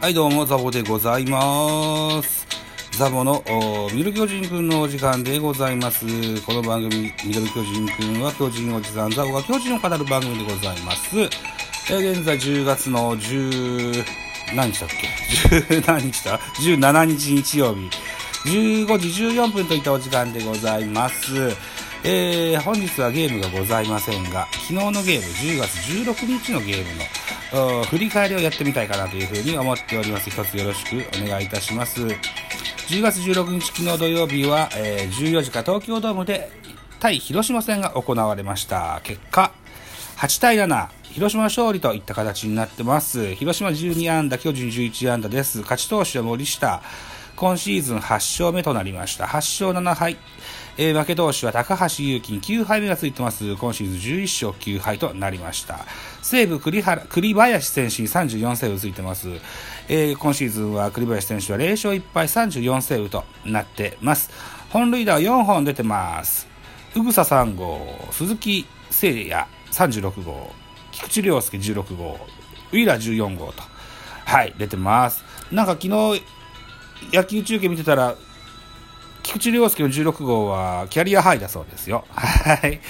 はい、どうも、ザボでございます。ザボのミル巨人くんのお時間でございます。この番組、ミル巨人くんは巨人おじさん、ザボが巨人を語る番組でございます。えー現在10月の10、何日だっけ ?10 何日だ ?17 日日曜日。15時14分といったお時間でございます。えー、本日はゲームがございませんが、昨日のゲーム、10月16日のゲームの、振り返りをやってみたいかなというふうに思っております。一つよろしくお願いいたします。10月16日昨日土曜日は、えー14時から東京ドームで対広島戦が行われました。結果、8対7、広島勝利といった形になってます。広島12安打、巨人11安打です。勝ち投手は森下。今シーズン8勝目となりました。8勝7敗。えー負け投手は高橋優輝9敗目がついてます。今シーズン11勝9敗となりました。西武栗原栗林選手に34セーブついてます。えー今シーズンは栗林選手は0勝1敗34セーブとなってます。本塁打は4本出てます。宇草3号、鈴木誠也36号、菊池涼介16号、ウィーラー14号と、はい、出てます。なんか昨日、野球中継見てたら、菊池涼介の16号はキャリアハイだそうですよ。はい。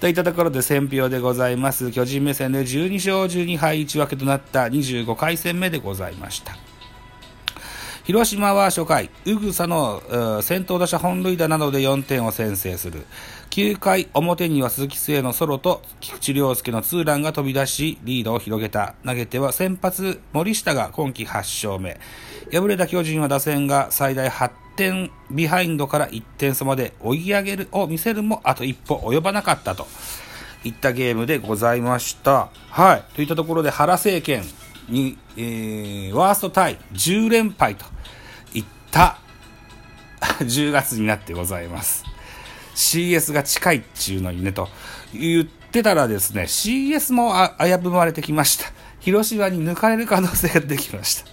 といったところで選票でございます。巨人目線で12勝12敗1分けとなった25回戦目でございました。広島は初回、宇草の先頭打者本塁打などで4点を先制する。9回表には鈴木誠也のソロと菊池涼介のツーランが飛び出し、リードを広げた。投げては先発森下が今季8勝目。敗れた巨人は打線が最大8点ビハインドから1点差まで追い上げるを見せるもあと一歩及ばなかったといったゲームでございました。はい。といったところで原政権に、えー、ワーストタイ10連敗といった 10月になってございます。CS が近いっちゅうのにねと言ってたらですね、CS も危ぶまれてきました。広島に抜かれる可能性が出てきました。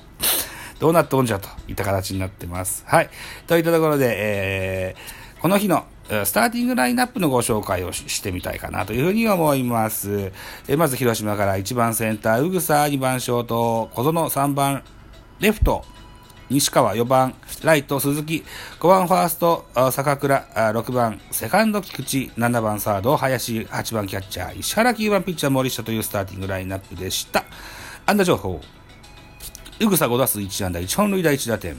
どうなってんじゃといった形になってます。はい。といったところで、えー、この日のスターティングラインナップのご紹介をしてみたいかなというふうに思います。えーまず広島から1番センター、宇草、2番ショート、小園、3番レフト、西川4番ライト鈴木5番ファースト坂倉6番セカンド菊池7番サード林8番キャッチャー石原9番ピッチャー森下というスターティングラインナップでした安打情報宇草5打数1安打1本塁打1打点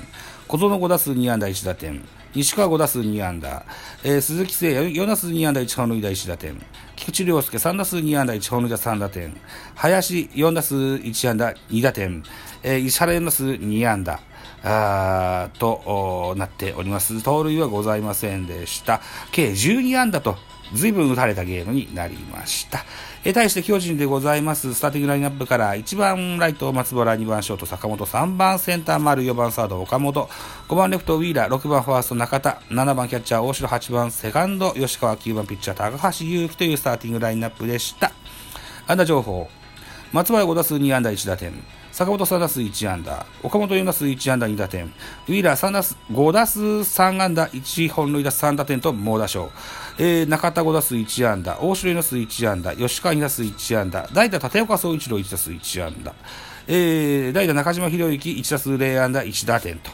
小園5打数2安打1打点西川5打数2安打、えー鈴木誠也4打数2安打1本塁打1打点菊池涼介3打数2安打1本塁打3打点林4打数1安打2打点、えー石原4打数2安打あとなっております。盗塁はございませんでした。計12安打と随分打たれたゲームになりました。え対して巨人でございます、スターティングラインナップから1番ライト松原、2番ショート坂本、3番センター丸、4番サード岡本、5番レフトウィーラー、6番ファースト中田、7番キャッチャー大城、8番セカンド吉川、9番ピッチャー高橋優輝というスターティングラインナップでした。安打情報。松原5打数2安打1打点、坂本3打数1安打、岡本4打数1安打2打点、ウィーラー3打数5打数3安打1本塁打3打点と猛打賞、えー中田5打数1安打、大城4打数1安打、吉川2打数1安打、代打立岡総一郎1打数1安打、えー代打中島博之1打数0安打1打点と。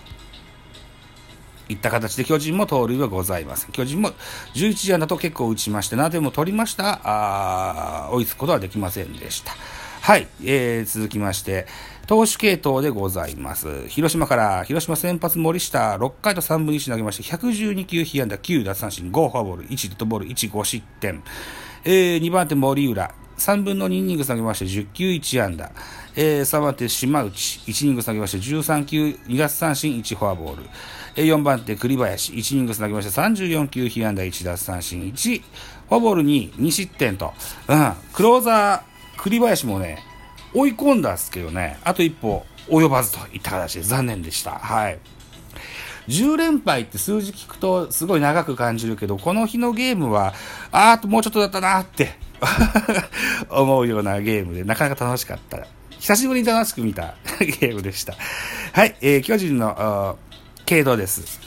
いった形で巨人も盗塁はございません。巨人も11安打と結構打ちまして、7点も取りました。あ追いつくことはできませんでした。はい、えー、続きまして、投手系統でございます。広島から、広島先発森下、6回と3分1投げまして、112球被安打9奪三振、5フォアボール、1デッドボール、1、5失点。えー、2番手森浦、3分の2イニング投げまして10球1安打、えー、3番手島内1イニング投げまして13球2奪三振1フォアボール、えー、4番手栗林1イニング投げまして34球被安打1奪三振1フォアボールに2失点と、うん、クローザー栗林もね追い込んだんですけどねあと一歩及ばずといった形で残念でしたはい10連敗って数字聞くとすごい長く感じるけど、この日のゲームは、あーあともうちょっとだったなって 思うようなゲームで、なかなか楽しかった。久しぶりに楽しく見た ゲームでした。はい、えー巨人の、あー系統です。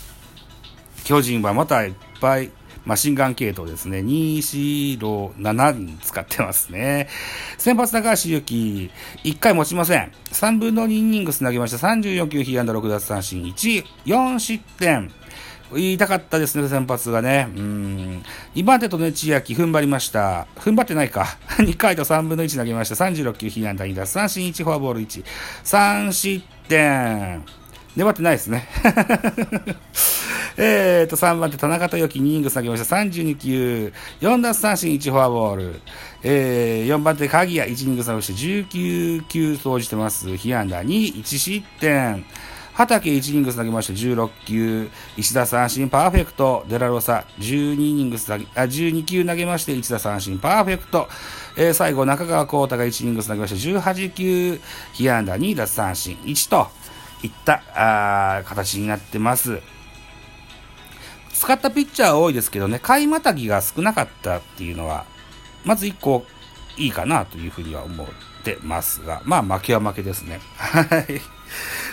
巨人はまたいっぱい、マシンガン系統ですね。2、4、6、7に使ってますね。先発高橋由紀、1回持ちません。3分の2イニングス投げました。34球、被安打6奪三振1、4失点。言いたかったですね、先発がね。うん。2番手とね、千秋踏ん張りました。踏ん張ってないか。2回と3分の1投げました。36球、被安打2奪三振1、フォアボール1。3失点。粘ってないですね。えっと、3番手、田中豊樹、2イニング下げました。32球、4奪三振、1フォアボール。えー、4番手、鍵谷、1イニング下げまして、19球投じてます。被安打2、1失点。畑1イニング投げまして16球、石田三振パーフェクト、デラロサ12イニング投げ、あ、12球投げまして1打三振パーフェクト、えー、最後中川幸太が1イニング投げまして18球、被安打2奪三振1といったあ形になってます。使ったピッチャー多いですけどね、買いまたぎが少なかったっていうのは、まず1個いいかなというふうには思ってますが、まあ負けは負けですね。はい。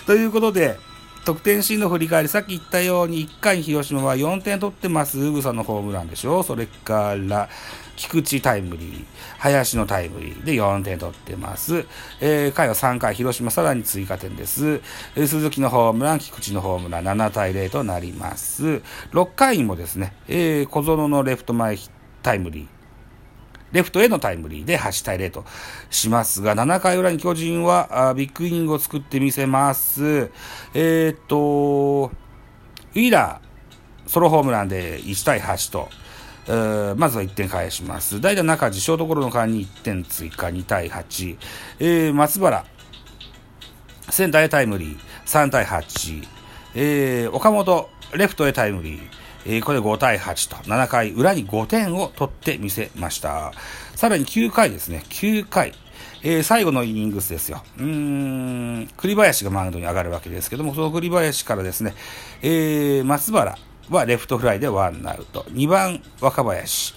ということで、得点シーンの振り返り、さっき言ったように、1回広島は4点取ってます。ウグサのホームランでしょそれから、菊池タイムリー、林のタイムリーで4点取ってます。えー、回は3回、広島さらに追加点です。えー、鈴木のホームラン、菊池のホームラン、7対0となります。6回にもですね、えー、小園のレフト前タイムリー、レフトへのタイムリーで8対0としますが、7回裏に巨人はビッグイニングを作ってみせます。えー、っと、ウィーラー、ソロホームランで1対8と、まずは1点返します。代打中地、ショートゴロの間に1点追加、2対8。えー、松原、センターへタイムリー、3対8。えー、岡本、レフトへタイムリー、えー、これ5対8と、7回裏に5点を取ってみせました。さらに9回ですね、9回。えー、最後のイニングスですよ。うーん、栗林がマウンドに上がるわけですけども、その栗林からですね、えー、松原はレフトフライでワンアウト。2番、若林。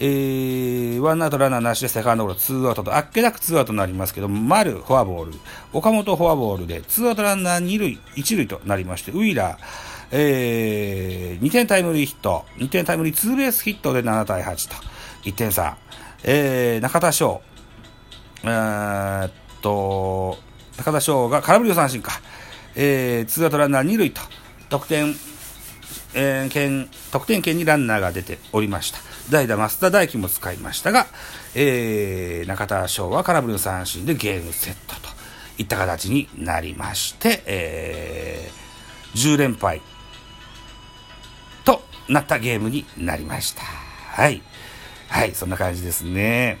えー、ワンアウトランナーなしでセカンドゴロ、ツーアウトと、あっけなくツーアウトになりますけど、丸、フォアボール、岡本フォアボールで、ツーアウトランナー2塁、1塁となりまして、ウィーラー、えー、2点タイムリーヒット、2点タイムリーツーベースヒットで7対8と、1点差。えー、中田翔、えー、っと、中田翔が空振りの三振か。えー、ツーアウトランナー2塁と、得点、えー、権、得点圏にランナーが出ておりました。代打増田大輝も使いましたが、えー、中田翔は空振りの三振でゲームセットといった形になりまして、えー、10連敗なったゲームになりました。はい。はい、そんな感じですね。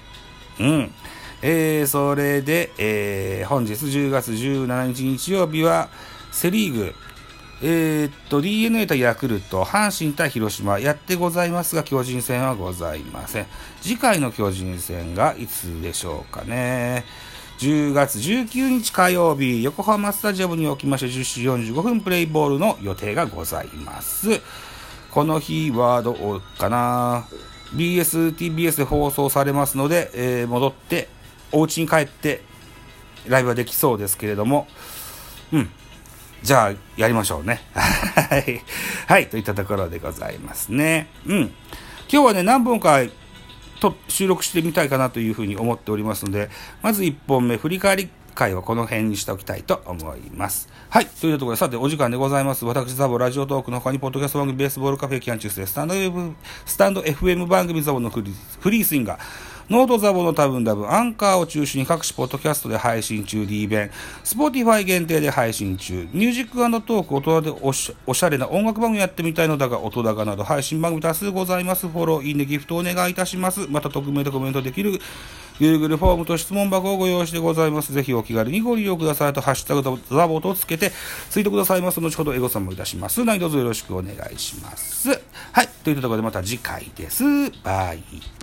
うん。えー、それで、えー、本日10月17日日曜日は、セリーグ、えー、っと、DNA 対ヤクルト、阪神対広島やってございますが、巨人戦はございません。次回の巨人戦がいつでしょうかね。10月19日火曜日、横浜スタジアムにおきまして10時45分プレイボールの予定がございます。この日はどうかな BS、TBS で放送されますので、えー、戻って、お家に帰って、ライブはできそうですけれども、うん。じゃあ、やりましょうね。はい。はい。といったところでございますね。うん。今日はね、何本かと収録してみたいかなというふうに思っておりますので、まず1本目、振り返り回はこの辺にしておきたいと思います。はい。というところで、さて、お時間でございます。私、ザボラジオトークの他に、ポッドキャスト番組、ベースボールカフェキャン中世、ススタンド F、スタンド FM 番組ザボのフリースインガー、ノートザボの多分多分、アンカーを中心に各種ポッドキャストで配信中、D 弁、スポーティファイ限定で配信中、ミュージックトーク、大人でおしおしゃれな音楽番組やってみたいのだが、音高など配信番組多数ございます。フォロー、いいね、ギフトお願いいたします。また、匿名でコメントできる Google フォームと質問箱をご用意してございます。ぜひお気軽にご利用くださいと、ハッシュタグザボとつけて、ツイートくださいます。後ほどエゴさんもいたします。何卒よろしくお願いします。はい。というところでまた次回です。バイ。